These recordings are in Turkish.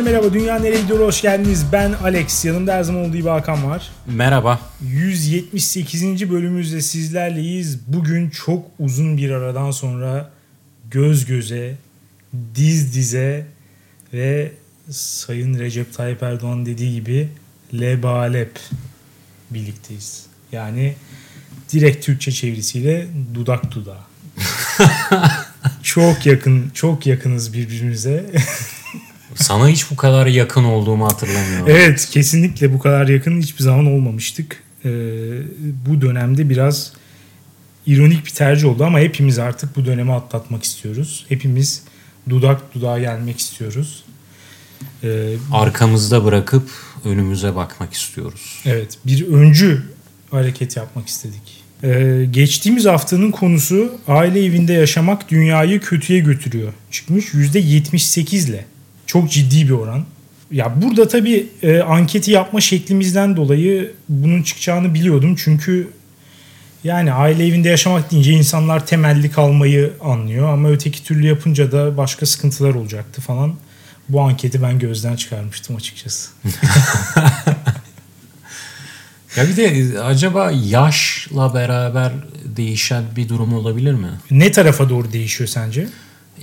Herkese merhaba. Dünya nereye gidiyor? Hoş geldiniz. Ben Alex. Yanımda her zaman olduğu gibi Hakan var. Merhaba. 178. bölümümüzde sizlerleyiz. Bugün çok uzun bir aradan sonra göz göze, diz dize ve Sayın Recep Tayyip Erdoğan dediği gibi lebalep birlikteyiz. Yani direkt Türkçe çevirisiyle dudak dudağa. çok yakın, çok yakınız birbirimize. Sana hiç bu kadar yakın olduğumu hatırlamıyorum. Evet kesinlikle bu kadar yakın hiçbir zaman olmamıştık. Ee, bu dönemde biraz ironik bir tercih oldu ama hepimiz artık bu dönemi atlatmak istiyoruz. Hepimiz dudak dudağa gelmek istiyoruz. Ee, Arkamızda bırakıp önümüze bakmak istiyoruz. Evet bir öncü hareket yapmak istedik. Ee, geçtiğimiz haftanın konusu aile evinde yaşamak dünyayı kötüye götürüyor. Çıkmış %78 ile. Çok ciddi bir oran. Ya burada tabii e, anketi yapma şeklimizden dolayı bunun çıkacağını biliyordum. Çünkü yani aile evinde yaşamak deyince insanlar temelli kalmayı anlıyor. Ama öteki türlü yapınca da başka sıkıntılar olacaktı falan. Bu anketi ben gözden çıkarmıştım açıkçası. ya bir de acaba yaşla beraber değişen bir durum olabilir mi? Ne tarafa doğru değişiyor sence?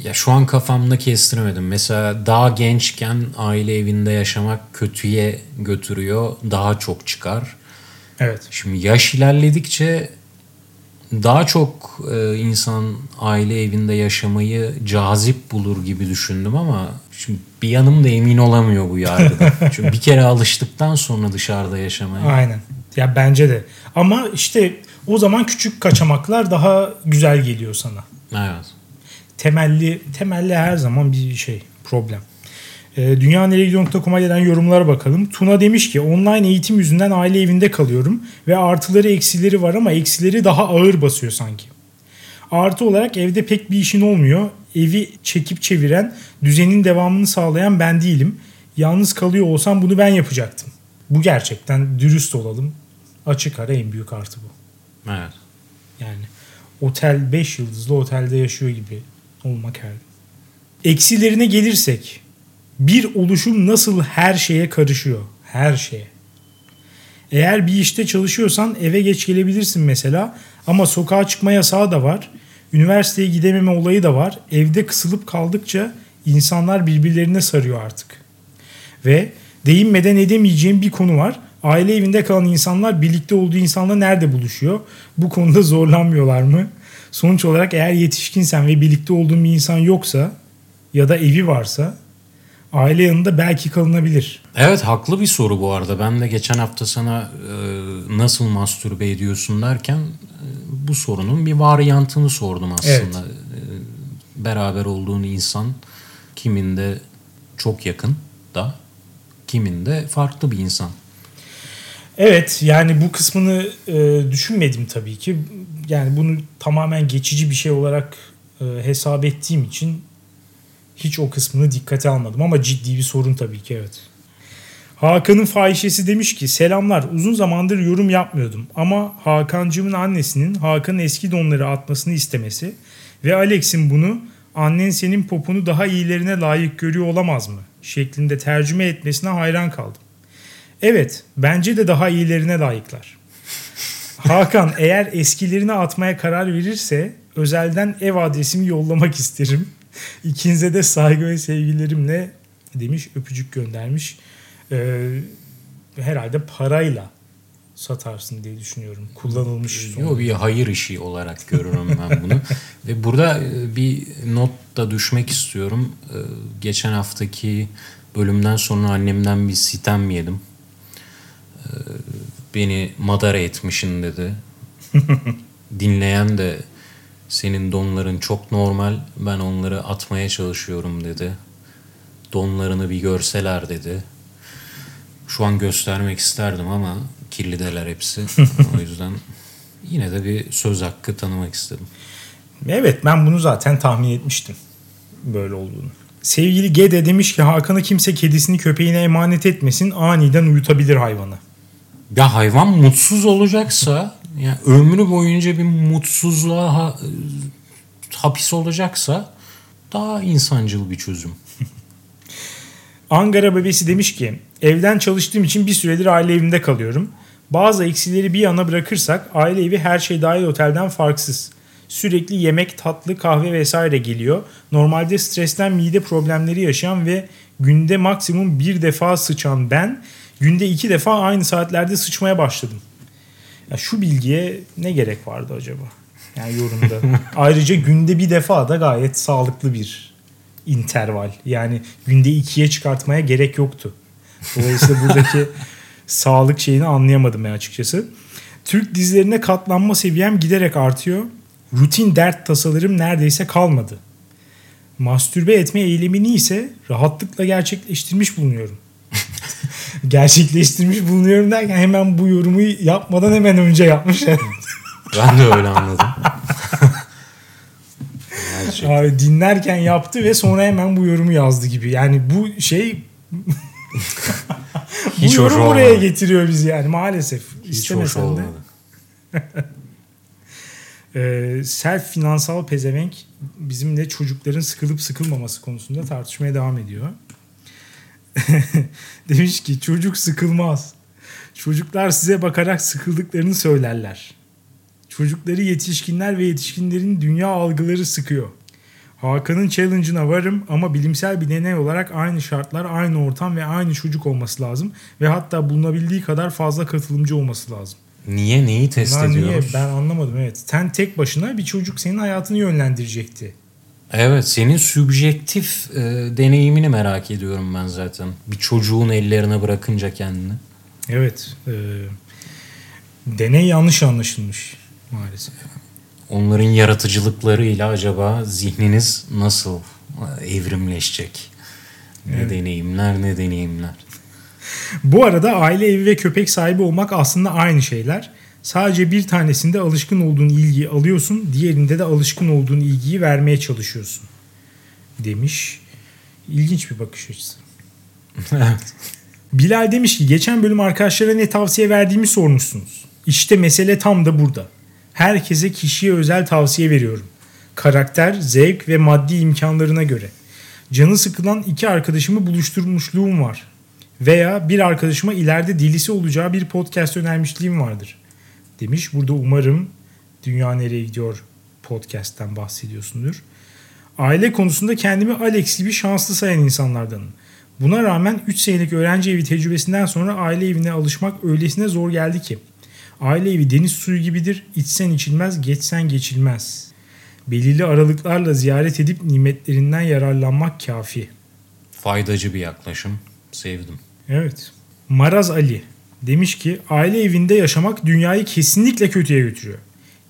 Ya şu an kafamda kestiremedim. Mesela daha gençken aile evinde yaşamak kötüye götürüyor. Daha çok çıkar. Evet. Şimdi yaş ilerledikçe daha çok e, insan aile evinde yaşamayı cazip bulur gibi düşündüm ama şimdi bir yanım da emin olamıyor bu yargıda. Çünkü bir kere alıştıktan sonra dışarıda yaşamaya. Aynen. Ya bence de. Ama işte o zaman küçük kaçamaklar daha güzel geliyor sana. Evet temelli temelli her zaman bir şey problem. E, ee, Dünyaneregidiyor.com'a gelen yorumlara bakalım. Tuna demiş ki online eğitim yüzünden aile evinde kalıyorum ve artıları eksileri var ama eksileri daha ağır basıyor sanki. Artı olarak evde pek bir işin olmuyor. Evi çekip çeviren, düzenin devamını sağlayan ben değilim. Yalnız kalıyor olsam bunu ben yapacaktım. Bu gerçekten dürüst olalım. Açık ara en büyük artı bu. Evet. Yani otel 5 yıldızlı otelde yaşıyor gibi olmak her Eksilerine gelirsek bir oluşum nasıl her şeye karışıyor? Her şeye. Eğer bir işte çalışıyorsan eve geç gelebilirsin mesela ama sokağa çıkma yasağı da var. Üniversiteye gidememe olayı da var. Evde kısılıp kaldıkça insanlar birbirlerine sarıyor artık. Ve değinmeden edemeyeceğim bir konu var. Aile evinde kalan insanlar birlikte olduğu insanla nerede buluşuyor? Bu konuda zorlanmıyorlar mı? Sonuç olarak eğer yetişkinsen ve birlikte olduğun bir insan yoksa ya da evi varsa aile yanında belki kalınabilir. Evet haklı bir soru bu arada. Ben de geçen hafta sana e, nasıl mastürbe ediyorsun derken e, bu sorunun bir varyantını sordum aslında. Evet. E, beraber olduğun insan kiminde çok yakın da kiminde farklı bir insan. Evet yani bu kısmını e, düşünmedim tabii ki. Yani bunu tamamen geçici bir şey olarak e, hesap ettiğim için hiç o kısmını dikkate almadım ama ciddi bir sorun tabii ki evet. Hakan'ın fahişesi demiş ki selamlar uzun zamandır yorum yapmıyordum ama Hakan'cımın annesinin Hakan'ın eski donları atmasını istemesi ve Alex'in bunu annen senin poponu daha iyilerine layık görüyor olamaz mı şeklinde tercüme etmesine hayran kaldım. Evet, bence de daha iyilerine layıklar. Hakan eğer eskilerini atmaya karar verirse özelden ev adresimi yollamak isterim. İkinize de saygı ve sevgilerimle demiş öpücük göndermiş. Ee, herhalde parayla satarsın diye düşünüyorum. Kullanılmış. Yok bir hayır işi olarak görürüm ben bunu. Ve burada e, bir not da düşmek istiyorum. Ee, geçen haftaki bölümden sonra annemden bir sitem yedim beni madara etmişin dedi. Dinleyen de senin donların çok normal ben onları atmaya çalışıyorum dedi. Donlarını bir görseler dedi. Şu an göstermek isterdim ama kirlideler hepsi. o yüzden yine de bir söz hakkı tanımak istedim. Evet ben bunu zaten tahmin etmiştim böyle olduğunu. Sevgili Gede demiş ki Hakan'ı kimse kedisini köpeğine emanet etmesin aniden uyutabilir hayvanı. Ya hayvan mutsuz olacaksa yani ömrü boyunca bir mutsuzluğa ha, hapis olacaksa daha insancıl bir çözüm. Angara bebesi demiş ki evden çalıştığım için bir süredir aile evinde kalıyorum. Bazı eksileri bir yana bırakırsak aile evi her şey dahil otelden farksız. Sürekli yemek, tatlı, kahve vesaire geliyor. Normalde stresten mide problemleri yaşayan ve günde maksimum bir defa sıçan ben günde iki defa aynı saatlerde sıçmaya başladım. Ya şu bilgiye ne gerek vardı acaba? Yani yorumda. Ayrıca günde bir defa da gayet sağlıklı bir interval. Yani günde ikiye çıkartmaya gerek yoktu. Dolayısıyla buradaki sağlık şeyini anlayamadım ben açıkçası. Türk dizilerine katlanma seviyem giderek artıyor. Rutin dert tasalarım neredeyse kalmadı. Mastürbe etme eylemini ise rahatlıkla gerçekleştirmiş bulunuyorum. Gerçekleştirmiş bulunuyorum derken hemen bu yorumu yapmadan hemen önce yapmış. ben de öyle anladım. Abi dinlerken yaptı ve sonra hemen bu yorumu yazdı gibi. Yani bu şey Hiç bu yorum buraya getiriyor bizi yani maalesef. Hiç hoş olmadı. ee, self finansal pezevenk bizimle çocukların sıkılıp sıkılmaması konusunda tartışmaya devam ediyor. Demiş ki çocuk sıkılmaz. Çocuklar size bakarak sıkıldıklarını söylerler. Çocukları yetişkinler ve yetişkinlerin dünya algıları sıkıyor. Hakan'ın challenge'ına varım ama bilimsel bir deney olarak aynı şartlar, aynı ortam ve aynı çocuk olması lazım. Ve hatta bulunabildiği kadar fazla katılımcı olması lazım. Niye? Neyi test Bunlar ediyoruz? Niye? Ben anlamadım evet. Sen tek başına bir çocuk senin hayatını yönlendirecekti. Evet senin sübjektif e, deneyimini merak ediyorum ben zaten. Bir çocuğun ellerine bırakınca kendini. Evet. E, deney yanlış anlaşılmış maalesef onların yaratıcılıklarıyla acaba zihniniz nasıl evrimleşecek? Ne evet. deneyimler ne deneyimler. Bu arada aile evi ve köpek sahibi olmak aslında aynı şeyler. Sadece bir tanesinde alışkın olduğun ilgiyi alıyorsun, diğerinde de alışkın olduğun ilgiyi vermeye çalışıyorsun. Demiş. İlginç bir bakış açısı. Bilal demiş ki geçen bölüm arkadaşlara ne tavsiye verdiğimi sormuşsunuz. İşte mesele tam da burada herkese kişiye özel tavsiye veriyorum. Karakter, zevk ve maddi imkanlarına göre. Canı sıkılan iki arkadaşımı buluşturmuşluğum var. Veya bir arkadaşıma ileride dilisi olacağı bir podcast önermişliğim vardır. Demiş. Burada umarım Dünya Nereye Gidiyor podcast'ten bahsediyorsundur. Aile konusunda kendimi Alex gibi şanslı sayan insanlardanım. Buna rağmen 3 senelik öğrenci evi tecrübesinden sonra aile evine alışmak öylesine zor geldi ki. Aile evi deniz suyu gibidir. İçsen içilmez, geçsen geçilmez. Belirli aralıklarla ziyaret edip nimetlerinden yararlanmak kafi. Faydacı bir yaklaşım. Sevdim. Evet. Maraz Ali demiş ki aile evinde yaşamak dünyayı kesinlikle kötüye götürüyor.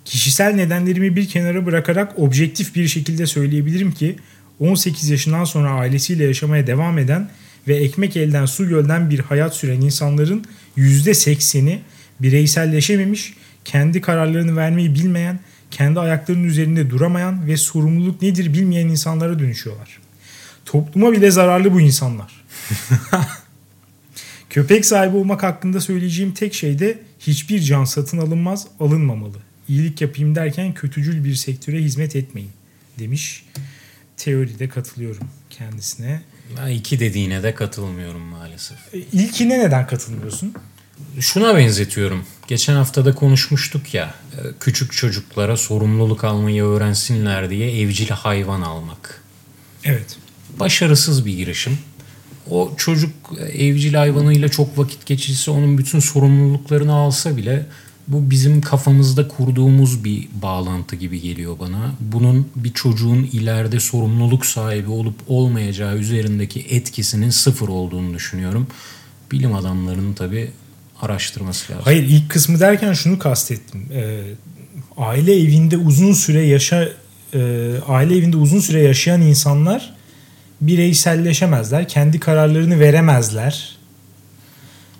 Kişisel nedenlerimi bir kenara bırakarak objektif bir şekilde söyleyebilirim ki 18 yaşından sonra ailesiyle yaşamaya devam eden ve ekmek elden su gölden bir hayat süren insanların %80'i bireyselleşememiş, kendi kararlarını vermeyi bilmeyen, kendi ayaklarının üzerinde duramayan ve sorumluluk nedir bilmeyen insanlara dönüşüyorlar. Topluma bile zararlı bu insanlar. Köpek sahibi olmak hakkında söyleyeceğim tek şey de hiçbir can satın alınmaz, alınmamalı. İyilik yapayım derken kötücül bir sektöre hizmet etmeyin demiş. Teoride katılıyorum kendisine. Ben iki dediğine de katılmıyorum maalesef. E, ilkine neden katılmıyorsun? Şuna benzetiyorum. Geçen hafta da konuşmuştuk ya. E, küçük çocuklara sorumluluk almayı öğrensinler diye evcil hayvan almak. Evet. Başarısız bir girişim. O çocuk evcil hayvanıyla çok vakit geçirse onun bütün sorumluluklarını alsa bile bu bizim kafamızda kurduğumuz bir bağlantı gibi geliyor bana. Bunun bir çocuğun ileride sorumluluk sahibi olup olmayacağı üzerindeki etkisinin sıfır olduğunu düşünüyorum. Bilim adamlarının tabii araştırması lazım. Hayır ilk kısmı derken şunu kastettim. E, aile evinde uzun süre yaşa e, aile evinde uzun süre yaşayan insanlar bireyselleşemezler. Kendi kararlarını veremezler.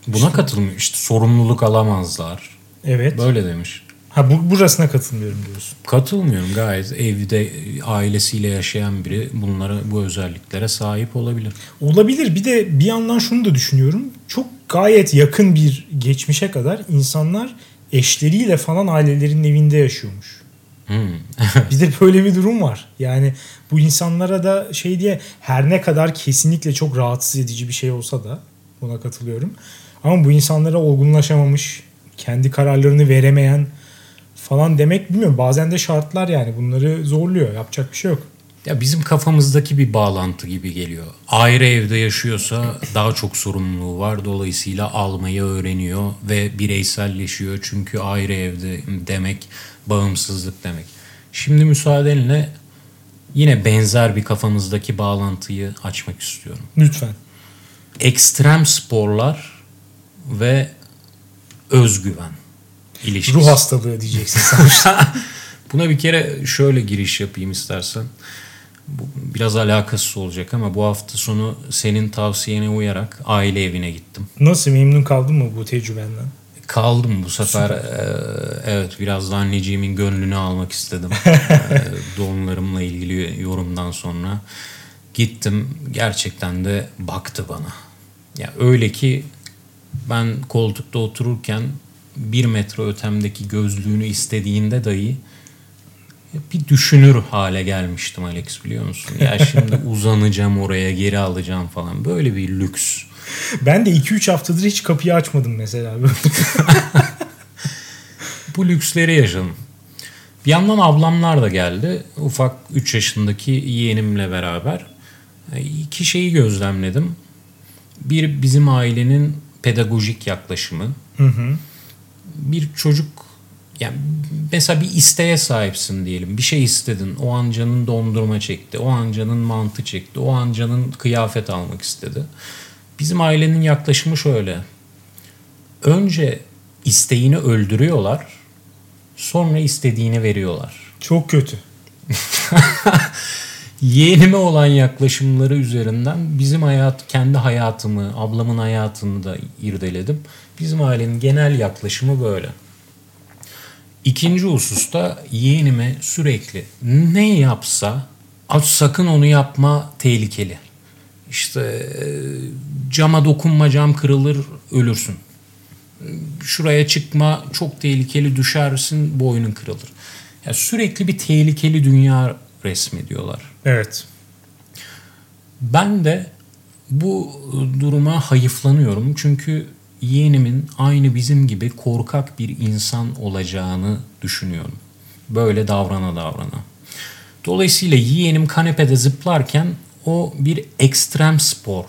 Buna işte, katılmıyor. İşte sorumluluk alamazlar. Evet. Böyle demiş. Ha bu burasına katılmıyorum diyorsun. Katılmıyorum gayet. Evde ailesiyle yaşayan biri bunlara bu özelliklere sahip olabilir. Olabilir. Bir de bir yandan şunu da düşünüyorum. Çok gayet yakın bir geçmişe kadar insanlar eşleriyle falan ailelerinin evinde yaşıyormuş. Hmm. bir de böyle bir durum var. Yani bu insanlara da şey diye her ne kadar kesinlikle çok rahatsız edici bir şey olsa da buna katılıyorum. Ama bu insanlara olgunlaşamamış, kendi kararlarını veremeyen falan demek bilmiyorum. Bazen de şartlar yani bunları zorluyor. Yapacak bir şey yok. Ya bizim kafamızdaki bir bağlantı gibi geliyor. Ayrı evde yaşıyorsa daha çok sorumluluğu var. Dolayısıyla almayı öğreniyor ve bireyselleşiyor. Çünkü ayrı evde demek bağımsızlık demek. Şimdi müsaadenle yine benzer bir kafamızdaki bağlantıyı açmak istiyorum. Lütfen. Ekstrem sporlar ve özgüven ilişkisi. Ruh hastalığı diyeceksin sen. Buna bir kere şöyle giriş yapayım istersen. Biraz alakasız olacak ama bu hafta sonu senin tavsiyene uyarak aile evine gittim. Nasıl memnun kaldın mı bu tecrübenden? Kaldım bu sefer. E, evet biraz da anneciğimin gönlünü almak istedim. e, doğumlarımla ilgili yorumdan sonra gittim. Gerçekten de baktı bana. Ya öyle ki ben koltukta otururken bir metre ötemdeki gözlüğünü istediğinde dahi bir düşünür hale gelmiştim Alex biliyor musun? Ya şimdi uzanacağım oraya geri alacağım falan. Böyle bir lüks. Ben de 2-3 haftadır hiç kapıyı açmadım mesela. Bu lüksleri yaşadım. Bir yandan ablamlar da geldi. Ufak 3 yaşındaki yeğenimle beraber. iki şeyi gözlemledim. Bir bizim ailenin pedagojik yaklaşımı. Hı hı. Bir çocuk yani mesela bir isteğe sahipsin diyelim. Bir şey istedin. O an canın dondurma çekti. O an canın mantı çekti. O an canın kıyafet almak istedi. Bizim ailenin yaklaşımı şöyle. Önce isteğini öldürüyorlar. Sonra istediğini veriyorlar. Çok kötü. Yeğenime olan yaklaşımları üzerinden bizim hayat, kendi hayatımı, ablamın hayatını da irdeledim. Bizim ailenin genel yaklaşımı böyle. İkinci hususta yeğenime sürekli ne yapsa sakın onu yapma tehlikeli. İşte e, cama dokunma cam kırılır ölürsün. Şuraya çıkma çok tehlikeli düşersin boynun kırılır. Yani sürekli bir tehlikeli dünya resmediyorlar. Evet. Ben de bu duruma hayıflanıyorum. Çünkü yeğenimin aynı bizim gibi korkak bir insan olacağını düşünüyorum. Böyle davrana davrana. Dolayısıyla yeğenim kanepede zıplarken o bir ekstrem spor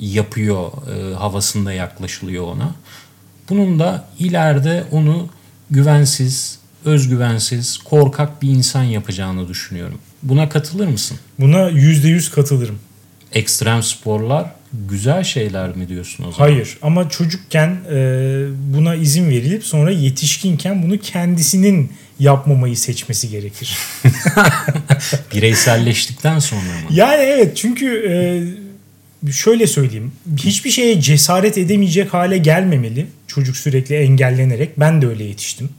yapıyor e, havasında yaklaşılıyor ona. Bunun da ileride onu güvensiz, özgüvensiz, korkak bir insan yapacağını düşünüyorum. Buna katılır mısın? Buna yüzde yüz katılırım. Ekstrem sporlar güzel şeyler mi diyorsun o zaman? Hayır ama çocukken e, buna izin verilip sonra yetişkinken bunu kendisinin yapmamayı seçmesi gerekir. Bireyselleştikten sonra mı? Yani evet çünkü e, şöyle söyleyeyim. Hiçbir şeye cesaret edemeyecek hale gelmemeli. Çocuk sürekli engellenerek. Ben de öyle yetiştim.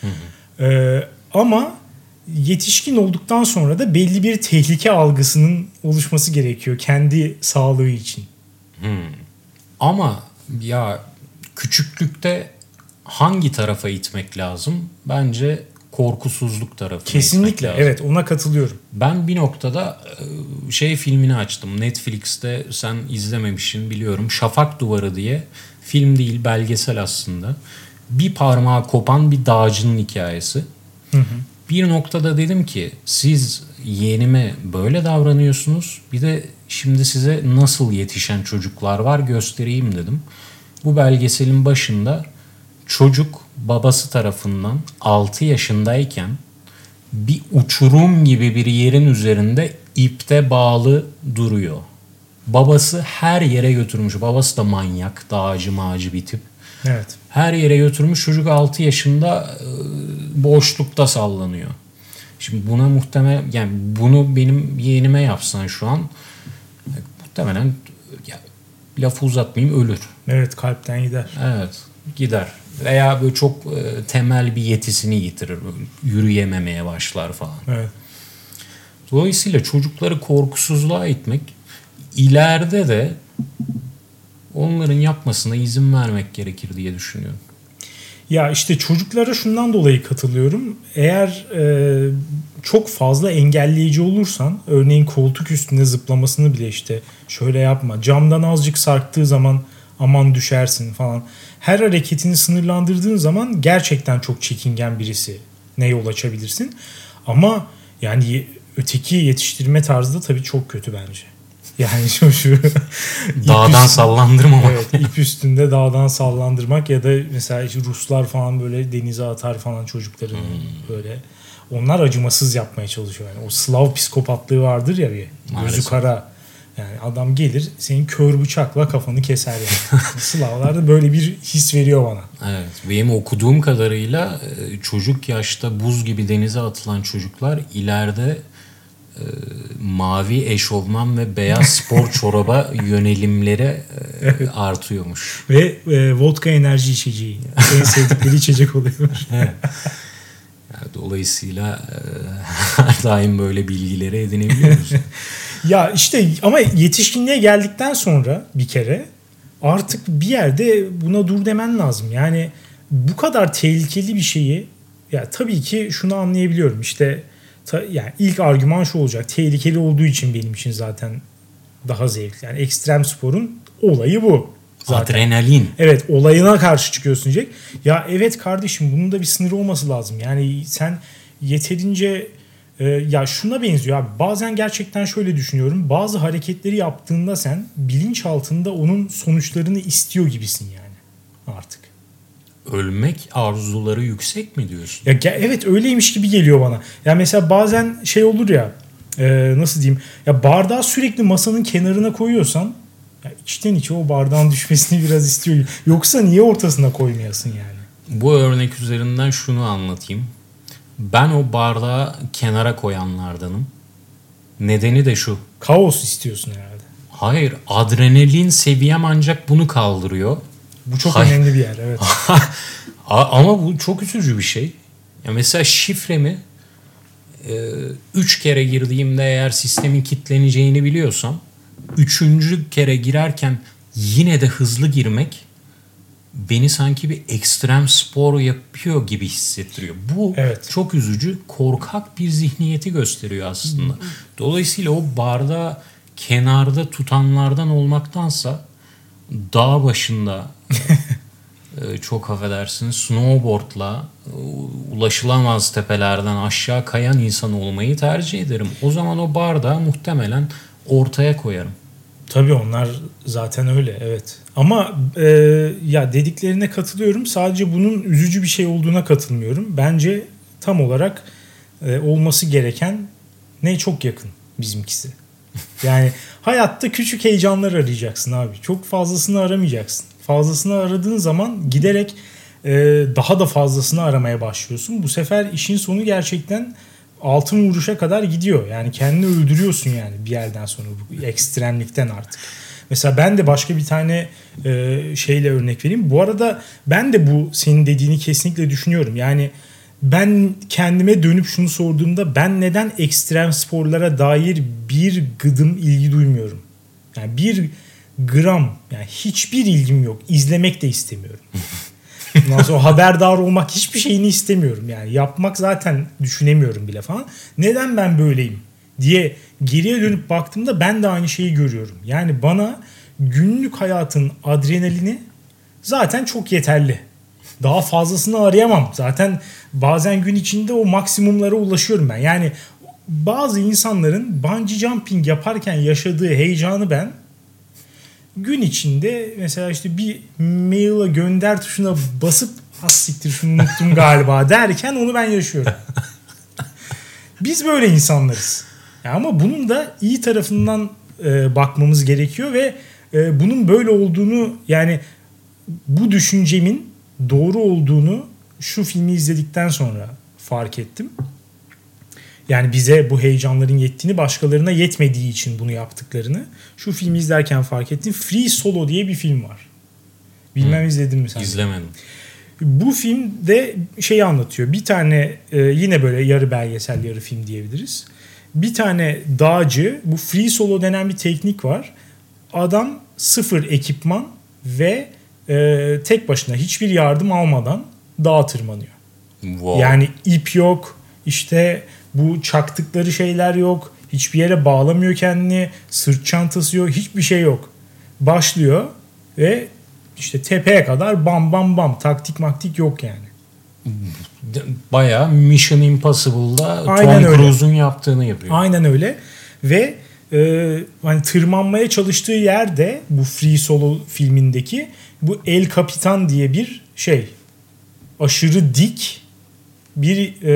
Hı hı. E, ama yetişkin olduktan sonra da belli bir tehlike algısının oluşması gerekiyor kendi sağlığı için. Hmm. Ama ya küçüklükte hangi tarafa itmek lazım? Bence korkusuzluk tarafına Kesinlikle evet ona katılıyorum. Ben bir noktada e, şey filmini açtım. Netflix'te sen izlememişsin biliyorum. Şafak Duvarı diye film değil belgesel aslında. Bir parmağı kopan bir dağcının hikayesi. Hı hı bir noktada dedim ki siz yeğenime böyle davranıyorsunuz. Bir de şimdi size nasıl yetişen çocuklar var göstereyim dedim. Bu belgeselin başında çocuk babası tarafından 6 yaşındayken bir uçurum gibi bir yerin üzerinde ipte bağlı duruyor. Babası her yere götürmüş. Babası da manyak, dağcı mağcı bir tip. Evet. Her yere götürmüş. Çocuk 6 yaşında boşlukta sallanıyor. Şimdi buna muhtemel yani bunu benim yeğenime yapsan şu an muhtemelen ya, lafı uzatmayayım ölür. Evet kalpten gider. Evet gider. Veya böyle çok e, temel bir yetisini yitirir. Yürüyememeye başlar falan. Evet. Dolayısıyla çocukları korkusuzluğa itmek ileride de onların yapmasına izin vermek gerekir diye düşünüyorum. Ya işte çocuklara şundan dolayı katılıyorum. Eğer e, çok fazla engelleyici olursan örneğin koltuk üstünde zıplamasını bile işte şöyle yapma camdan azıcık sarktığı zaman aman düşersin falan. Her hareketini sınırlandırdığın zaman gerçekten çok çekingen birisi ne yol açabilirsin. Ama yani öteki yetiştirme tarzı da tabii çok kötü bence. Yani şu şu dağdan üst, sallandırmamak. Evet, ip üstünde dağdan sallandırmak ya da mesela işte Ruslar falan böyle denize atar falan çocukların hmm. böyle onlar acımasız yapmaya çalışıyor. Yani o Slav psikopatlığı vardır ya bir. Gözü kara. Yani adam gelir senin kör bıçakla kafanı keser yani. Slavlar da böyle bir his veriyor bana. Evet. Benim okuduğum kadarıyla e, çocuk yaşta buz gibi denize atılan çocuklar ileride mavi eşofman ve beyaz spor çoraba yönelimleri e, evet. artıyormuş. Ve e, vodka enerji içeceği. en sevdikleri içecek oluyormuş. evet. Dolayısıyla her daim böyle bilgileri edinebiliyoruz. ya işte ama yetişkinliğe geldikten sonra bir kere artık bir yerde buna dur demen lazım. Yani bu kadar tehlikeli bir şeyi ya tabii ki şunu anlayabiliyorum. İşte ta, yani ilk argüman şu olacak. Tehlikeli olduğu için benim için zaten daha zevkli. Yani ekstrem sporun olayı bu. Zaten. Adrenalin. Evet olayına karşı çıkıyorsun diyecek. Ya evet kardeşim bunun da bir sınırı olması lazım. Yani sen yeterince e, ya şuna benziyor abi. Bazen gerçekten şöyle düşünüyorum. Bazı hareketleri yaptığında sen bilinç altında onun sonuçlarını istiyor gibisin yani artık. Ölmek arzuları yüksek mi diyorsun? Ya evet öyleymiş gibi geliyor bana. Ya mesela bazen şey olur ya e, nasıl diyeyim ya bardağı sürekli masanın kenarına koyuyorsan ya içten içe o bardağın düşmesini biraz istiyor. Yoksa niye ortasına koymayasın yani? Bu örnek üzerinden şunu anlatayım. Ben o bardağı kenara koyanlardanım. Nedeni de şu. Kaos istiyorsun herhalde. Hayır, adrenalin seviyem ancak bunu kaldırıyor. Bu çok Hayır. önemli bir yer, evet. Ama bu çok üzücü bir şey. Ya mesela şifremi e, üç kere girdiğimde eğer sistemin kilitleneceğini biliyorsam üçüncü kere girerken yine de hızlı girmek beni sanki bir ekstrem spor yapıyor gibi hissettiriyor. Bu evet. çok üzücü, korkak bir zihniyeti gösteriyor aslında. Dolayısıyla o barda kenarda tutanlardan olmaktansa dağ başında çok affedersiniz snowboardla e, ulaşılamaz tepelerden aşağı kayan insan olmayı tercih ederim. O zaman o barda muhtemelen ortaya koyarım. Tabii onlar zaten öyle evet. Ama e, ya dediklerine katılıyorum. Sadece bunun üzücü bir şey olduğuna katılmıyorum. Bence tam olarak e, olması gereken ne çok yakın bizimkisi. Yani hayatta küçük heyecanlar arayacaksın abi. Çok fazlasını aramayacaksın. Fazlasını aradığın zaman giderek e, daha da fazlasını aramaya başlıyorsun. Bu sefer işin sonu gerçekten altın vuruşa kadar gidiyor. Yani kendini öldürüyorsun yani bir yerden sonra bu ekstremlikten artık. Mesela ben de başka bir tane e, şeyle örnek vereyim. Bu arada ben de bu senin dediğini kesinlikle düşünüyorum. Yani ben kendime dönüp şunu sorduğumda ben neden ekstrem sporlara dair bir gıdım ilgi duymuyorum? Yani bir gram yani hiçbir ilgim yok. İzlemek de istemiyorum. Ondan sonra haberdar olmak hiçbir şeyini istemiyorum yani. Yapmak zaten düşünemiyorum bile falan. Neden ben böyleyim diye geriye dönüp baktığımda ben de aynı şeyi görüyorum. Yani bana günlük hayatın adrenalini zaten çok yeterli. Daha fazlasını arayamam. Zaten bazen gün içinde o maksimumlara ulaşıyorum ben. Yani bazı insanların bungee jumping yaparken yaşadığı heyecanı ben gün içinde mesela işte bir mail'a gönder tuşuna basıp has siktir şunu unuttum galiba derken onu ben yaşıyorum. Biz böyle insanlarız. Ama bunun da iyi tarafından e, bakmamız gerekiyor ve e, bunun böyle olduğunu yani bu düşüncemin doğru olduğunu şu filmi izledikten sonra fark ettim. Yani bize bu heyecanların yettiğini başkalarına yetmediği için bunu yaptıklarını şu filmi izlerken fark ettim. Free Solo diye bir film var. Bilmem hmm. izledin mi sen? İzlemedim. Bu filmde şeyi anlatıyor. Bir tane e, yine böyle yarı belgesel yarı film diyebiliriz. Bir tane dağcı bu free solo denen bir teknik var. Adam sıfır ekipman ve e, tek başına hiçbir yardım almadan dağa tırmanıyor. Wow. Yani ip yok, işte bu çaktıkları şeyler yok, hiçbir yere bağlamıyor kendini, sırt çantası yok, hiçbir şey yok. Başlıyor ve işte tepeye kadar bam bam bam taktik maktik yok yani. Bayağı Mission Impossible'da Aynen Tom. Cruise'un yaptığını yapıyor. Aynen öyle ve e, hani tırmanmaya çalıştığı yerde bu Free Solo filmindeki bu El Capitan diye bir şey aşırı dik bir e,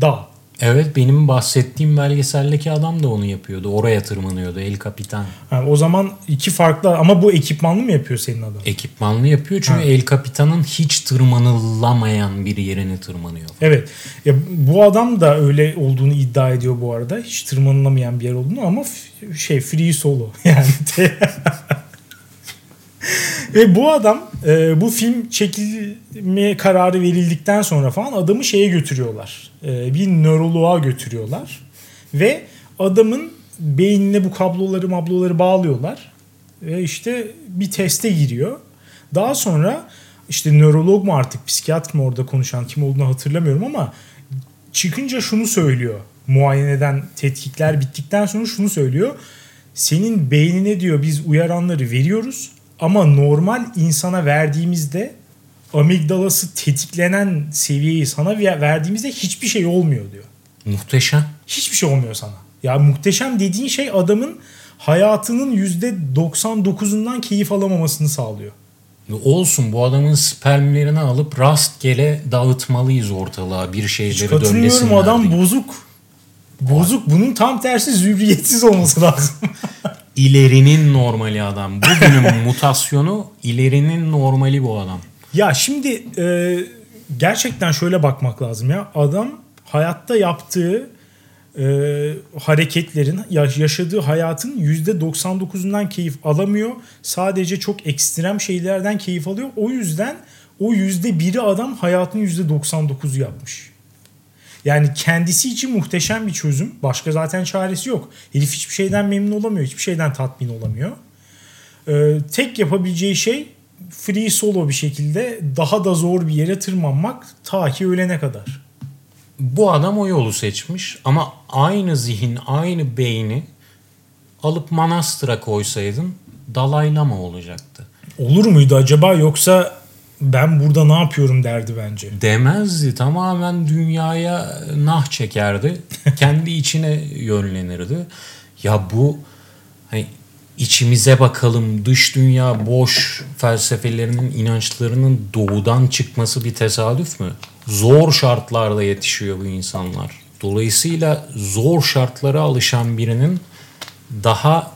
dağ. Evet benim bahsettiğim belgeseldeki adam da onu yapıyordu. Oraya tırmanıyordu El Capitan. Yani o zaman iki farklı ama bu ekipmanlı mı yapıyor senin adam? Ekipmanlı yapıyor çünkü Ha. El Capitan'ın hiç tırmanılamayan bir yerini tırmanıyor. Evet. Ya bu adam da öyle olduğunu iddia ediyor bu arada. Hiç tırmanılamayan bir yer olduğunu ama şey free solo yani. Ve bu adam e, bu film çekilme kararı verildikten sonra falan adamı şeye götürüyorlar. E, bir nöroloğa götürüyorlar. Ve adamın beynine bu kabloları mabloları bağlıyorlar. Ve işte bir teste giriyor. Daha sonra işte nörolog mu artık psikiyatr mı orada konuşan kim olduğunu hatırlamıyorum ama çıkınca şunu söylüyor. Muayeneden tetkikler bittikten sonra şunu söylüyor. Senin beynine diyor biz uyaranları veriyoruz ama normal insana verdiğimizde amigdalası tetiklenen seviyeyi sana ver- verdiğimizde hiçbir şey olmuyor diyor. Muhteşem. Hiçbir şey olmuyor sana. Ya muhteşem dediğin şey adamın hayatının %99'undan keyif alamamasını sağlıyor. Olsun bu adamın spermlerini alıp rastgele dağıtmalıyız ortalığa bir şeyleri katılmıyorum dönlesinler adam diye. bozuk. Bozuk. Bunun tam tersi zürriyetsiz olması lazım. İlerinin normali adam. Bugünün mutasyonu ilerinin normali bu adam. ya şimdi e, gerçekten şöyle bakmak lazım ya. Adam hayatta yaptığı e, hareketlerin, ya- yaşadığı hayatın %99'undan keyif alamıyor. Sadece çok ekstrem şeylerden keyif alıyor. O yüzden o %1'i adam hayatın %99'u yapmış. Yani kendisi için muhteşem bir çözüm. Başka zaten çaresi yok. Herif hiçbir şeyden memnun olamıyor. Hiçbir şeyden tatmin olamıyor. Ee, tek yapabileceği şey free solo bir şekilde daha da zor bir yere tırmanmak ta ki ölene kadar. Bu adam o yolu seçmiş ama aynı zihin, aynı beyni alıp manastıra koysaydın Dalai Lama olacaktı. Olur muydu acaba yoksa ben burada ne yapıyorum derdi bence. Demezdi. Tamamen dünyaya nah çekerdi. Kendi içine yönlenirdi. Ya bu hani içimize bakalım dış dünya boş felsefelerinin inançlarının doğudan çıkması bir tesadüf mü? Zor şartlarda yetişiyor bu insanlar. Dolayısıyla zor şartlara alışan birinin daha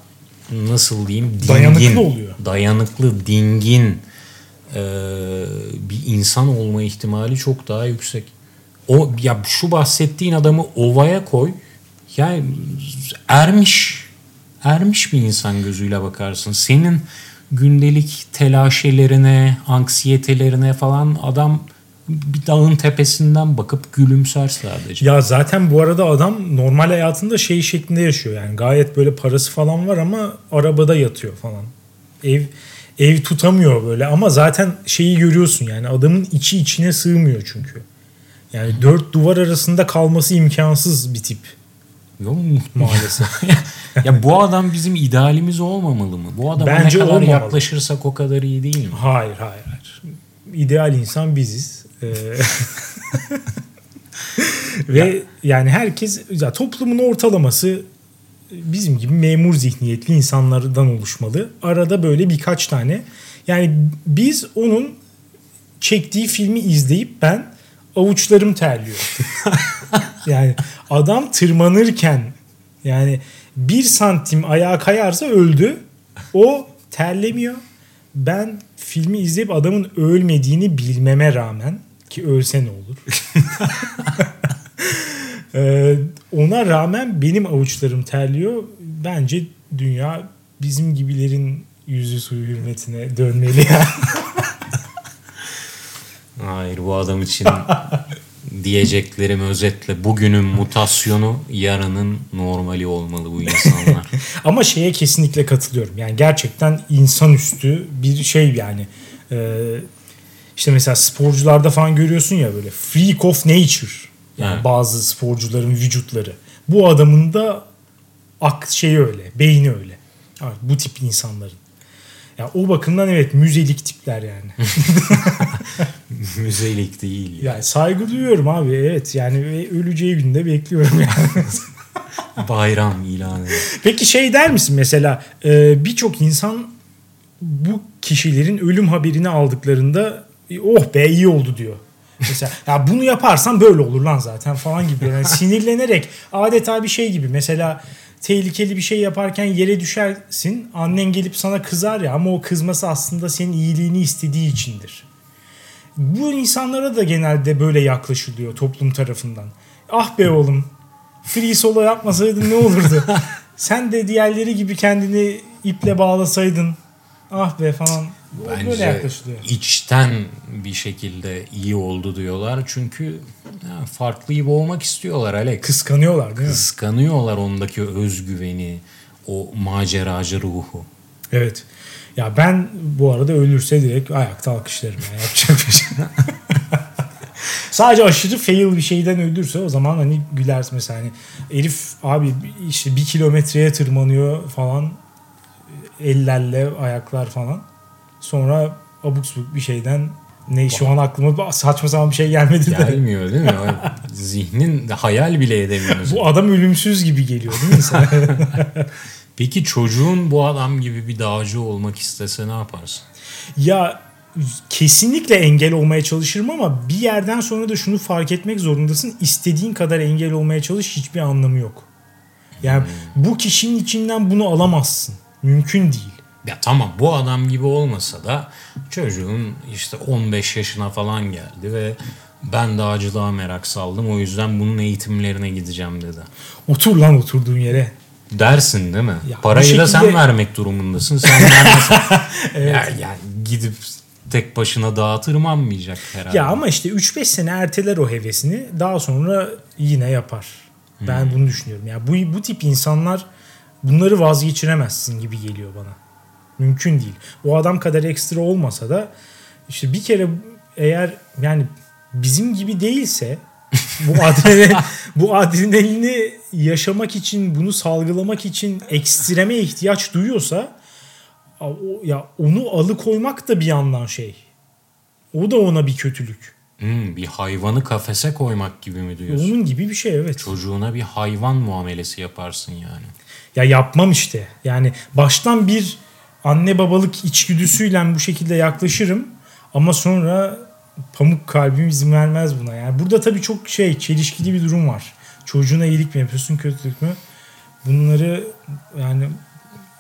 nasıl diyeyim dingin, Dayanıklı oluyor. dayanıklı, dingin e, bir insan olma ihtimali çok daha yüksek. O ya şu bahsettiğin adamı ovaya koy. Yani ermiş ermiş bir insan gözüyle bakarsın. Senin gündelik telaşelerine, anksiyetelerine falan adam bir dağın tepesinden bakıp gülümser sadece. Ya zaten bu arada adam normal hayatında şey şeklinde yaşıyor yani gayet böyle parası falan var ama arabada yatıyor falan. Ev ev tutamıyor böyle ama zaten şeyi görüyorsun yani adamın içi içine sığmıyor çünkü. Yani dört duvar arasında kalması imkansız bir tip Yok maalesef. ya bu adam bizim idealimiz olmamalı mı? Bu adama Bence ne kadar olmamalı. yaklaşırsak o kadar iyi değil mi? hayır hayır hayır. İdeal insan biziz. Ee, Ve yani herkes ya toplumun ortalaması bizim gibi memur zihniyetli insanlardan oluşmalı. Arada böyle birkaç tane. Yani biz onun çektiği filmi izleyip ben avuçlarım terliyor. yani adam tırmanırken yani bir santim ayağa kayarsa öldü. O terlemiyor. Ben filmi izleyip adamın ölmediğini bilmeme rağmen ki ölse ne olur. Ee, ona rağmen benim avuçlarım terliyor. Bence dünya bizim gibilerin yüzü suyu hürmetine dönmeli yani. Hayır bu adam için diyeceklerim özetle bugünün mutasyonu yarının normali olmalı bu insanlar. Ama şeye kesinlikle katılıyorum. Yani gerçekten insanüstü bir şey yani. Ee, işte mesela sporcularda falan görüyorsun ya böyle freak of nature. Yani Evet. bazı sporcuların vücutları. Bu adamın da ak şeyi öyle, beyni öyle. Evet, bu tip insanların. Ya o bakımdan evet müzelik tipler yani. Müzelik değil. ya. yani saygı duyuyorum abi evet yani öleceği günde bekliyorum yani. Bayram ilanı. Peki şey der misin mesela e, birçok insan bu kişilerin ölüm haberini aldıklarında "E, oh be iyi oldu diyor. Mesela ya bunu yaparsan böyle olur lan zaten falan gibi. Yani sinirlenerek adeta bir şey gibi. Mesela tehlikeli bir şey yaparken yere düşersin. Annen gelip sana kızar ya ama o kızması aslında senin iyiliğini istediği içindir. Bu insanlara da genelde böyle yaklaşılıyor toplum tarafından. Ah be oğlum free solo yapmasaydın ne olurdu? Sen de diğerleri gibi kendini iple bağlasaydın. Ah be falan. Bence içten bir şekilde iyi oldu diyorlar. Çünkü ha, farklı gibi olmak istiyorlar Alex. Kıskanıyorlar değil mi? Kıskanıyorlar ondaki özgüveni, o maceracı ruhu. Evet. Ya ben bu arada ölürse direkt ayakta alkışlarım. Yani yapacak bir şey. Sadece aşırı fail bir şeyden ölürse o zaman hani gülersin mesela hani herif abi işte bir kilometreye tırmanıyor falan ellerle ayaklar falan. Sonra abuk subuk bir şeyden ne şu an aklıma saçma sapan bir şey gelmedi de. Gelmiyor değil mi? Zihnin hayal bile edemiyorsun. Bu adam ölümsüz gibi geliyor değil mi sana? Peki çocuğun bu adam gibi bir dağcı olmak istese ne yaparsın? Ya kesinlikle engel olmaya çalışırım ama bir yerden sonra da şunu fark etmek zorundasın. İstediğin kadar engel olmaya çalış hiçbir anlamı yok. Yani bu kişinin içinden bunu alamazsın. Mümkün değil. Ya tamam bu adam gibi olmasa da çocuğun işte 15 yaşına falan geldi ve ben dağcılığa merak saldım o yüzden bunun eğitimlerine gideceğim dedi. Otur lan oturduğun yere. Dersin değil mi? Ya Parayı da sen şekilde- vermek durumundasın. Sen vermesen. ya, yani gidip tek başına dağa tırmanmayacak herhalde. Ya ama işte 3-5 sene erteler o hevesini. Daha sonra yine yapar. Ben bunu düşünüyorum. Ya bu bu tip insanlar bunları vazgeçiremezsin gibi geliyor bana. Mümkün değil. O adam kadar ekstra olmasa da işte bir kere eğer yani bizim gibi değilse bu adrenalin, bu adrenalini yaşamak için, bunu salgılamak için ekstreme ihtiyaç duyuyorsa ya onu alıkoymak da bir yandan şey. O da ona bir kötülük. Hmm, bir hayvanı kafese koymak gibi mi diyorsun? Onun gibi bir şey evet. Çocuğuna bir hayvan muamelesi yaparsın yani. Ya yapmam işte. Yani baştan bir anne babalık içgüdüsüyle bu şekilde yaklaşırım ama sonra pamuk kalbim izin vermez buna. Yani burada tabii çok şey çelişkili bir durum var. Çocuğuna iyilik mi yapıyorsun kötülük mü? Bunları yani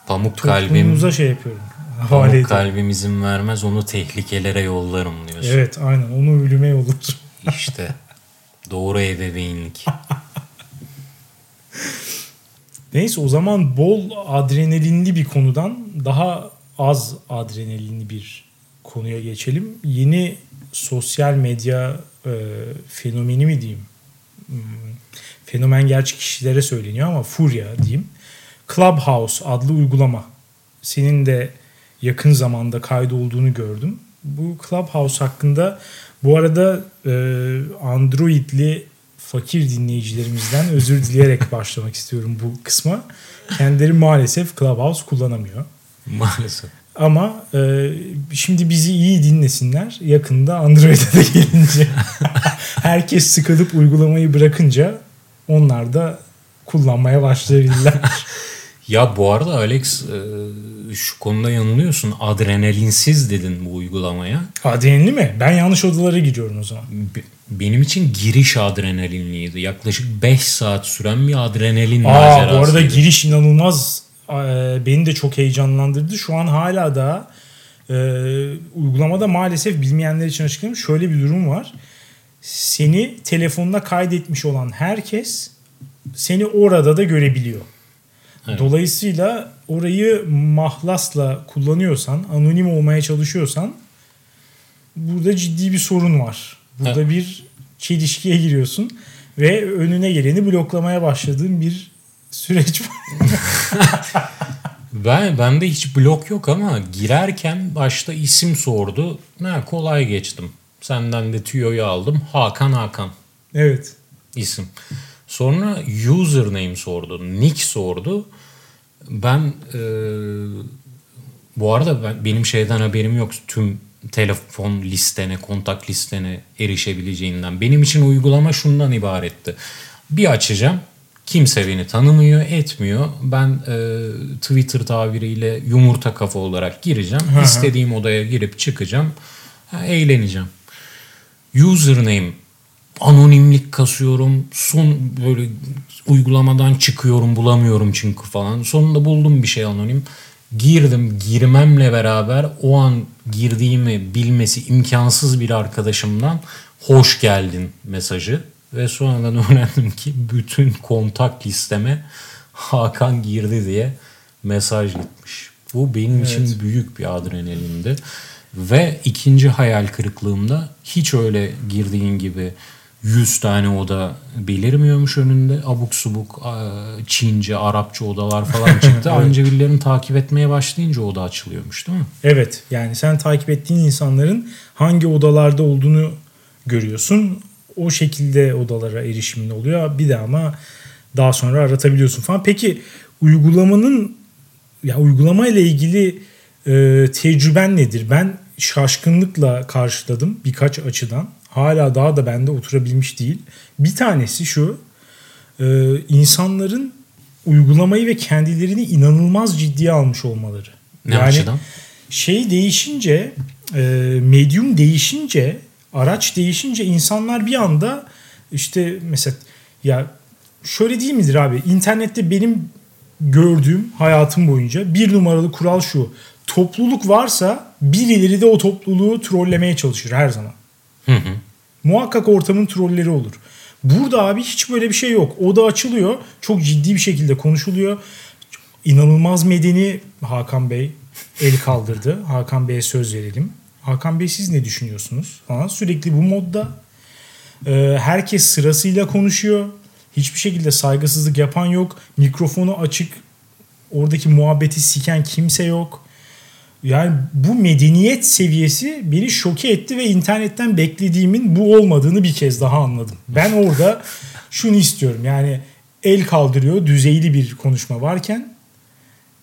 Pamuk kalbim, şey yapıyorum. Pamuk ediyorum. kalbim izin vermez onu tehlikelere yollarım diyorsun. Evet aynen onu ölüme yollar. İşte doğru ebeveynlik. Neyse o zaman bol adrenalinli bir konudan daha az adrenalinli bir konuya geçelim. Yeni sosyal medya e, fenomeni mi diyeyim? Hmm, fenomen gerçi kişilere söyleniyor ama furya diyeyim. Clubhouse adlı uygulama. Senin de yakın zamanda kaydolduğunu gördüm. Bu Clubhouse hakkında bu arada e, Android'li fakir dinleyicilerimizden özür dileyerek başlamak istiyorum bu kısma. Kendileri maalesef Clubhouse kullanamıyor. Maalesef. Ama e, şimdi bizi iyi dinlesinler. Yakında Android'e de gelince herkes sıkılıp uygulamayı bırakınca onlar da kullanmaya başlayabilirler. Ya bu arada Alex e, şu konuda yanılıyorsun. Adrenalinsiz dedin bu uygulamaya. Adrenalin mi? Ben yanlış odalara giriyorum o zaman. Be- Benim için giriş adrenalinliydi. Yaklaşık 5 saat süren bir adrenalin Aa, bu macerasıydı. arada giriş inanılmaz beni de çok heyecanlandırdı. Şu an hala da e, uygulamada maalesef bilmeyenler için açıklayayım. Şöyle bir durum var. Seni telefonuna kaydetmiş olan herkes seni orada da görebiliyor. Evet. Dolayısıyla orayı mahlasla kullanıyorsan, anonim olmaya çalışıyorsan burada ciddi bir sorun var. Burada bir çelişkiye giriyorsun ve önüne geleni bloklamaya başladığın bir süreç var. Ben bende hiç blok yok ama girerken başta isim sordu. Ne kolay geçtim. Senden de tüyoyu aldım. Hakan Hakan. Evet. isim. Sonra username sordu. Nick sordu. Ben e, bu arada ben, benim şeyden haberim yok. Tüm telefon listene, kontak listene erişebileceğinden. Benim için uygulama şundan ibaretti. Bir açacağım. Kimse beni tanımıyor, etmiyor. Ben e, Twitter tabiriyle yumurta kafa olarak gireceğim. Hı hı. İstediğim odaya girip çıkacağım. Ha, eğleneceğim. Username anonimlik kasıyorum. Son böyle uygulamadan çıkıyorum bulamıyorum çünkü falan. Sonunda buldum bir şey anonim. Girdim girmemle beraber o an girdiğimi bilmesi imkansız bir arkadaşımdan hoş geldin mesajı. Ve sonradan öğrendim ki bütün kontak listeme Hakan girdi diye mesaj gitmiş. Bu benim için Evet. büyük bir adrenalindi. Ve ikinci hayal kırıklığımda hiç öyle girdiğin gibi 100 tane oda belirmiyormuş önünde. Abuk subuk a- Çince, Arapça odalar falan çıktı. Anca birilerini takip etmeye başlayınca oda açılıyormuş değil mi? Evet yani sen takip ettiğin insanların hangi odalarda olduğunu görüyorsun. O şekilde odalara erişimin oluyor. Bir de ama daha sonra aratabiliyorsun falan. Peki uygulamanın ya uygulama ile ilgili e, tecrüben nedir? Ben şaşkınlıkla karşıladım birkaç açıdan. Hala daha da bende oturabilmiş değil. Bir tanesi şu. e, insanların uygulamayı ve kendilerini inanılmaz ciddiye almış olmaları. Ne açıdan? şey değişince, e, medyum değişince, araç değişince insanlar bir anda işte mesela ya şöyle değil midir abi? İnternette benim gördüğüm hayatım boyunca bir numaralı kural şu. Topluluk varsa birileri de o topluluğu trollemeye çalışır her zaman. Hı hı. Muhakkak ortamın trolleri olur. Burada abi hiç böyle bir şey yok. Oda açılıyor. Çok ciddi bir şekilde konuşuluyor. İnanılmaz medeni Hakan Bey el kaldırdı. Hakan Bey'e söz verelim. Hakan Bey siz ne düşünüyorsunuz? Falan. Sürekli bu modda. Ee, herkes sırasıyla konuşuyor. Hiçbir şekilde saygısızlık yapan yok. Mikrofonu açık. Oradaki muhabbeti siken kimse yok. Yani bu medeniyet seviyesi beni şoke etti ve internetten beklediğimin bu olmadığını bir kez daha anladım. Ben orada şunu istiyorum yani el kaldırıyor düzeyli bir konuşma varken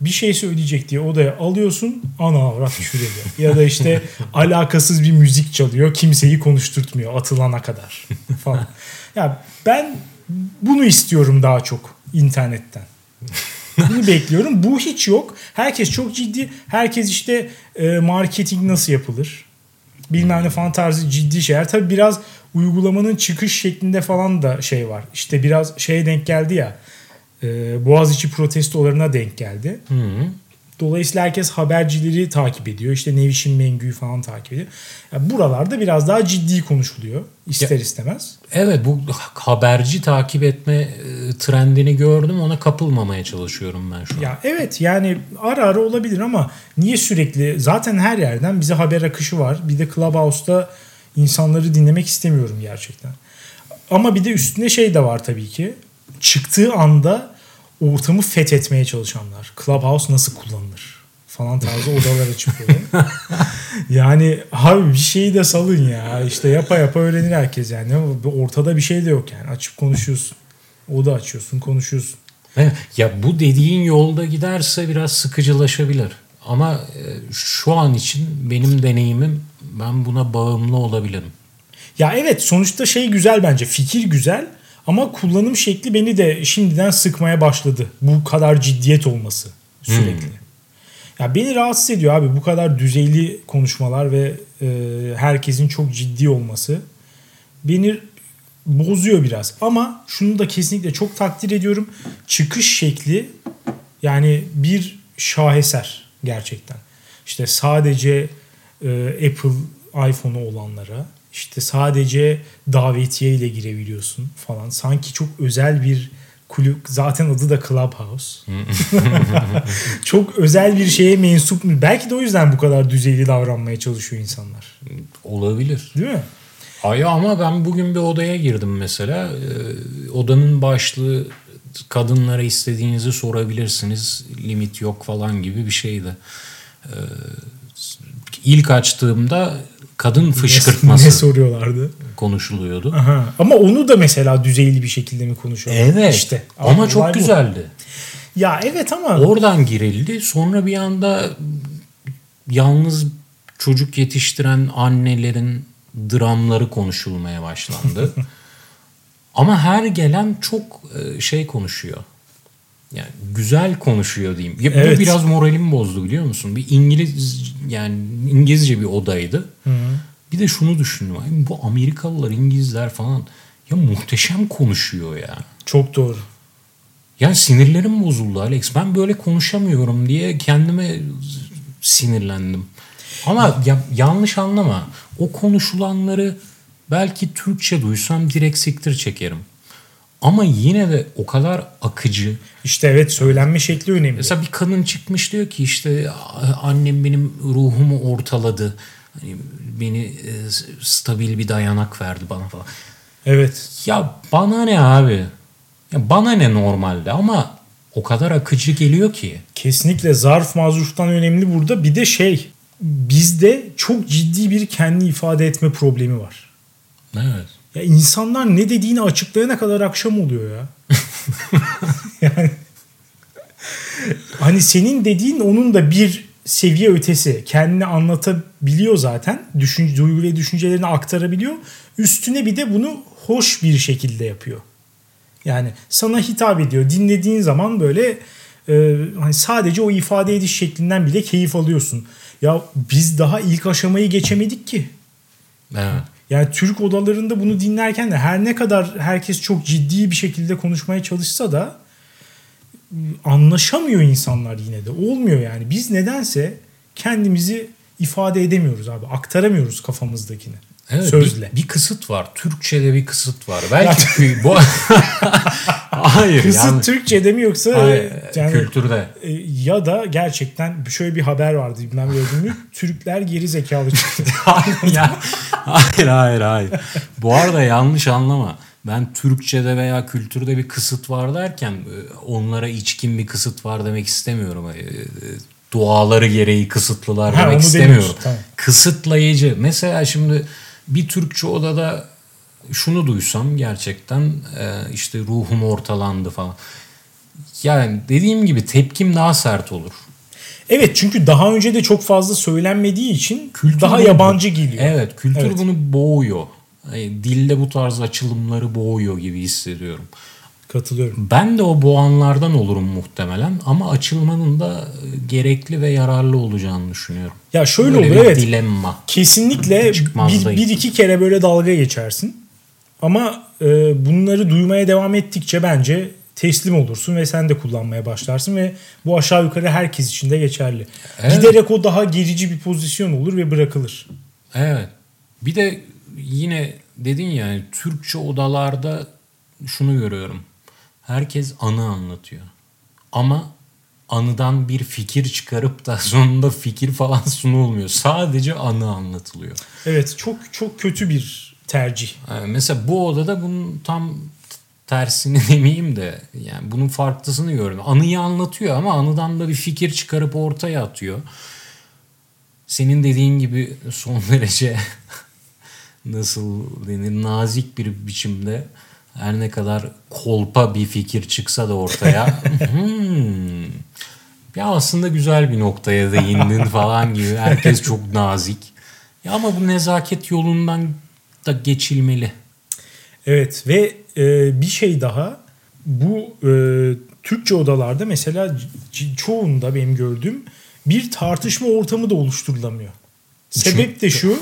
bir şey söyleyecek diye odaya alıyorsun ana avrat ediyor. Ya da işte alakasız bir müzik çalıyor kimseyi konuşturtmuyor atılana kadar falan. Ya ben bunu istiyorum daha çok internetten. Bunu bekliyorum. Bu hiç yok. Herkes çok ciddi. Herkes işte e, marketing nasıl yapılır? Bilmem ne falan tarzı ciddi şeyler. Tabii biraz uygulamanın çıkış şeklinde falan da şey var. İşte biraz şeye denk geldi ya. E, Boğaziçi protestolarına denk geldi. Hı. Dolayısıyla herkes habercileri takip ediyor. İşte Nevşin Mengü'yü falan takip ediyor. Yani buralarda biraz daha ciddi konuşuluyor. ister Ya- istemez. Evet bu haberci takip etme e, trendini gördüm. Ona kapılmamaya çalışıyorum ben şu an. Ya evet yani ara ara olabilir ama niye sürekli zaten her yerden bize haber akışı var. Bir de Clubhouse'da insanları dinlemek istemiyorum gerçekten. Ama bir de üstüne şey de var tabii ki. Çıktığı anda ortamı fethetmeye çalışanlar. Clubhouse nasıl kullanılır falan tarzı odalar açıp böyle. yani abi bir şeyi de salın ya. İşte yapa yapa öğrenir herkes yani. Ortada bir şey de yok yani. Açıp konuşuyorsun. Oda açıyorsun, konuşuyorsun. Ya bu dediğin yolda giderse biraz sıkıcılaşabilir. Ama e, şu an için benim deneyimim ben buna bağımlı olabilirim. Ya evet sonuçta şey güzel bence fikir güzel ama kullanım şekli beni de şimdiden sıkmaya başladı. Bu kadar ciddiyet olması sürekli. Ya beni rahatsız ediyor abi bu kadar düzeyli konuşmalar ve e, herkesin çok ciddi olması beni bozuyor biraz. Ama şunu da kesinlikle çok takdir ediyorum. Çıkış şekli yani bir şaheser gerçekten. İşte sadece e, Apple iPhone'u olanlara işte sadece davetiye ile girebiliyorsun falan. Sanki çok özel bir kulüp zaten adı da Clubhouse. çok özel bir şeye mensup mu? Belki de o yüzden bu kadar düzeyli davranmaya çalışıyor insanlar. Olabilir. Değil mi? Ay ama ben bugün bir odaya girdim mesela. Ee, odanın başlığı kadınlara istediğinizi sorabilirsiniz. Limit yok falan gibi bir şeydi. Ee, ilk açtığımda kadın fışkırtması ne soruyorlardı? konuşuluyordu. Aha. Ama onu da mesela düzeyli bir şekilde mi konuşuyorlar? Evet. İşte. ama Abi, çok olay bu. güzeldi. Ya evet ama Oradan girildi. Sonra bir anda yalnız çocuk yetiştiren annelerin dramları konuşulmaya başlandı. Ama her gelen çok e, şey konuşuyor. Yani güzel konuşuyor diyeyim. Ya Evet. Bu biraz moralimi bozdu biliyor musun? Bir İngiliz yani İngilizce bir odaydı. Bir de şunu düşündüm. Bu Amerikalılar, İngilizler falan ya muhteşem konuşuyor ya. çok doğru. Yani sinirlerim bozuldu Alex. Ben böyle konuşamıyorum diye kendime sinirlendim. Ama ya, yanlış anlama. O konuşulanları belki Türkçe duysam direkt siktir çekerim. Ama yine de o kadar akıcı. İşte evet söylenme şekli önemli. Mesela bir kadın çıkmış diyor ki işte annem benim ruhumu ortaladı. Hani beni e, stabil bir dayanak verdi bana falan. Evet. Ya bana ne abi? Ya bana ne normalde ama o kadar akıcı geliyor ki. Kesinlikle zarf mazruftan önemli burada. Bir de şey bizde çok ciddi bir kendi ifade etme problemi var. Evet. Ya insanlar ne dediğini açıklayana kadar akşam oluyor ya. yani hani senin dediğin onun da bir seviye ötesi. Kendini anlatabiliyor zaten. Düşün, duygu ve düşüncelerini aktarabiliyor. Üstüne bir de bunu hoş bir şekilde yapıyor. Yani sana hitap ediyor. Dinlediğin zaman böyle e, hani sadece o ifade ediş şeklinden bile keyif alıyorsun. Ya biz daha ilk aşamayı geçemedik ki. Evet. Yani Türk odalarında bunu dinlerken de her ne kadar herkes çok ciddi bir şekilde konuşmaya çalışsa da ıı, anlaşamıyor insanlar yine de. Olmuyor yani. Biz nedense kendimizi ifade edemiyoruz abi. Aktaramıyoruz kafamızdakini. Evet, Sözle. Bir, bir kısıt var. Türkçe'de bir kısıt var. Belki bu Hayır. Kısıt yani- Türkçe'de mi yoksa Hayır, yani, kültürde. e, ya da gerçekten şöyle bir haber vardı bilmem gördün mü? Türkler geri zekalı çıktı. hayır, ya, hayır hayır hayır. Bu arada yanlış anlama. Ben Türkçe'de veya kültürde bir kısıt var derken e, onlara içkin bir kısıt var demek istemiyorum. E, e, Doğaları gereği kısıtlılar Ha, demek istemiyorum. demiyorsun, tamam. Kısıtlayıcı. Mesela şimdi bir Türkçe odada şunu duysam gerçekten e, işte ruhum ortalandı falan. Yani dediğim gibi tepkim daha sert olur. evet çünkü daha önce de çok fazla söylenmediği için Kültür daha bunu- yabancı geliyor. Evet kültür Evet. bunu boğuyor. Yani dilde bu tarz açılımları boğuyor gibi hissediyorum. Katılıyorum. Ben de o boğanlardan olurum muhtemelen ama açılmanın da e, gerekli ve yararlı olacağını düşünüyorum. Ya şöyle Böyle olur bir evet. dilemma. Kesinlikle bir, bir iki kere böyle dalga geçersin. Ama e, bunları duymaya devam ettikçe bence teslim olursun ve sen de kullanmaya başlarsın ve bu aşağı yukarı herkes için de geçerli. Evet. Giderek o daha gerici bir pozisyon olur ve bırakılır. Evet. Bir de yine dedin yani Türkçe odalarda şunu görüyorum. Herkes anı anlatıyor. Ama anıdan bir fikir çıkarıp da sonunda fikir falan sunulmuyor. Sadece anı anlatılıyor. Evet çok çok kötü bir tercih. Yani mesela bu odada bunun tam tersini demeyeyim de yani bunun farklısını gördüm. Anıyı anlatıyor ama anıdan da bir fikir çıkarıp ortaya atıyor. Senin dediğin gibi son derece nasıl denir nazik bir biçimde her ne kadar kolpa bir fikir çıksa da ortaya hmm, ya aslında güzel bir noktaya değindin falan gibi herkes çok nazik. Ya ama bu nezaket yolundan da geçilmeli. Evet ve e, bir şey daha bu e, Türkçe odalarda mesela çoğunda benim gördüğüm bir tartışma ortamı da oluşturulamıyor. Sebep de şu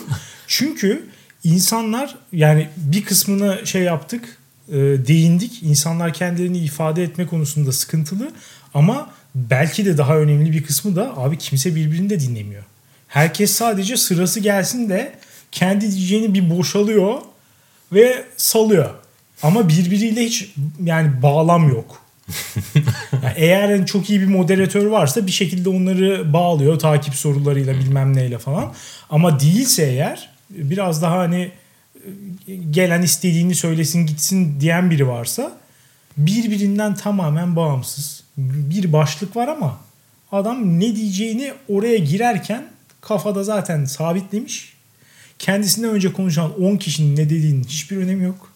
çünkü insanlar yani bir kısmına şey yaptık e, değindik insanlar kendilerini ifade etme konusunda sıkıntılı ama belki de daha önemli bir kısmı da abi kimse birbirini de dinlemiyor. Herkes sadece sırası gelsin de kendi diyeceğini bir boşalıyor ve salıyor. Ama birbiriyle hiç yani bağlam yok. Yani eğer hani çok iyi bir moderatör varsa bir şekilde onları bağlıyor takip sorularıyla bilmem neyle falan. Ama değilse eğer biraz daha hani gelen istediğini söylesin gitsin diyen biri varsa birbirinden tamamen bağımsız. Bir başlık var ama adam ne diyeceğini oraya girerken kafada zaten sabitlemiş. Kendisinden önce konuşan 10 kişinin ne dediğinin hiçbir önemi yok.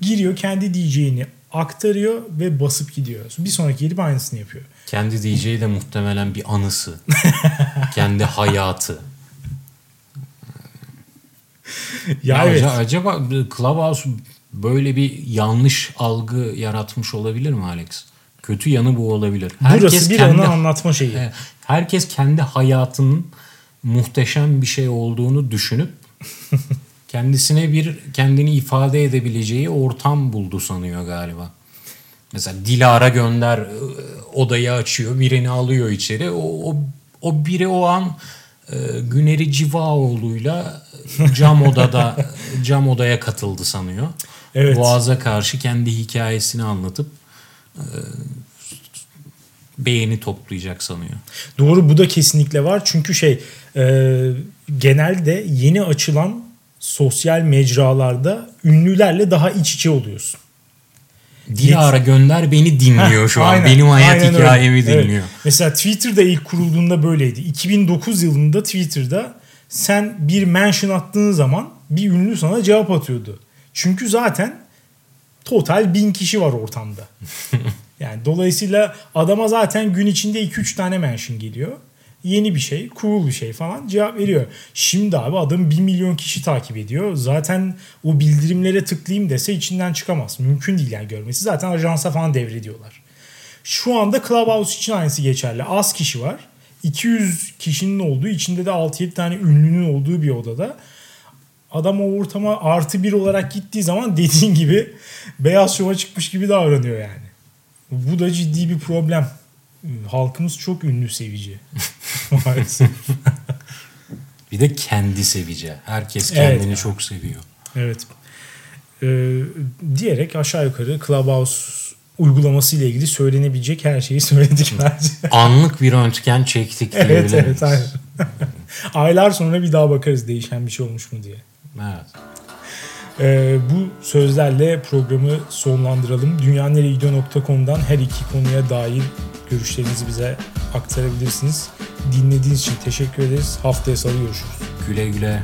Giriyor kendi diyeceğini aktarıyor ve basıp gidiyor. Bir sonraki gelip aynısını yapıyor. Kendi diyeceği de muhtemelen bir anısı. Kendi hayatı. Ya, Ya evet. aca- acaba Clubhouse böyle bir yanlış algı yaratmış olabilir mi Alex? Kötü yanı bu olabilir. Burası bir onu anlatma şeyi. Herkes kendi hayatının muhteşem bir şey olduğunu düşünüp kendisine bir kendini ifade edebileceği ortam buldu sanıyor galiba. Mesela Dilara gönder e, odayı açıyor, birini alıyor içeri. O, o, o biri o an Güneri Civaoğlu'yla cam odada cam odaya katıldı sanıyor. Evet. Boğaz'a karşı kendi hikayesini anlatıp e, beğeni toplayacak sanıyor. Doğru bu da kesinlikle var. Çünkü şey e, genelde yeni açılan sosyal mecralarda ünlülerle daha iç içe oluyorsun. Dilara gönder beni dinliyor şu an. Aynen, Benim hayat aynen öyle. hikayemi Evet. dinliyor. Mesela Twitter'da ilk kurulduğunda böyleydi. 2009 yılında Twitter'da sen bir mention attığın zaman bir ünlü sana cevap atıyordu. Çünkü zaten total bin kişi var ortamda. yani dolayısıyla adama zaten gün içinde 2-3 tane mention geliyor. Yeni bir şey, cool bir şey falan cevap veriyor. Şimdi abi adam 1 milyon kişi takip ediyor. Zaten o bildirimlere tıklayayım dese içinden çıkamaz. Mümkün değil yani görmesi. Zaten ajansa falan devrediyorlar. Şu anda Clubhouse için aynısı geçerli. Az kişi var. 200 kişinin olduğu, içinde de 6-7 tane ünlünün olduğu bir odada. Adam o ortama artı bir olarak gittiği zaman dediğin gibi beyaz şova çıkmış gibi davranıyor yani. Bu da ciddi bir problem. Halkımız çok ünlü sevici. Maalesef. Bir de kendi sevici. Herkes Evet kendini ya. çok seviyor. Evet. Ee, diyerek aşağı yukarı Clubhouse uygulaması ile ilgili söylenebilecek her şeyi söyledik bence. Anlık bir röntgen çektik evet diyebilir evet aynen. Aylar sonra bir daha bakarız değişen bir şey olmuş mu diye. Evet. Ee, bu sözlerle programı sonlandıralım. Dünyaneregidiyor.com'dan her iki konuya dair görüşlerinizi bize aktarabilirsiniz. Dinlediğiniz için teşekkür ederiz. Haftaya salı görüşürüz. Güle güle.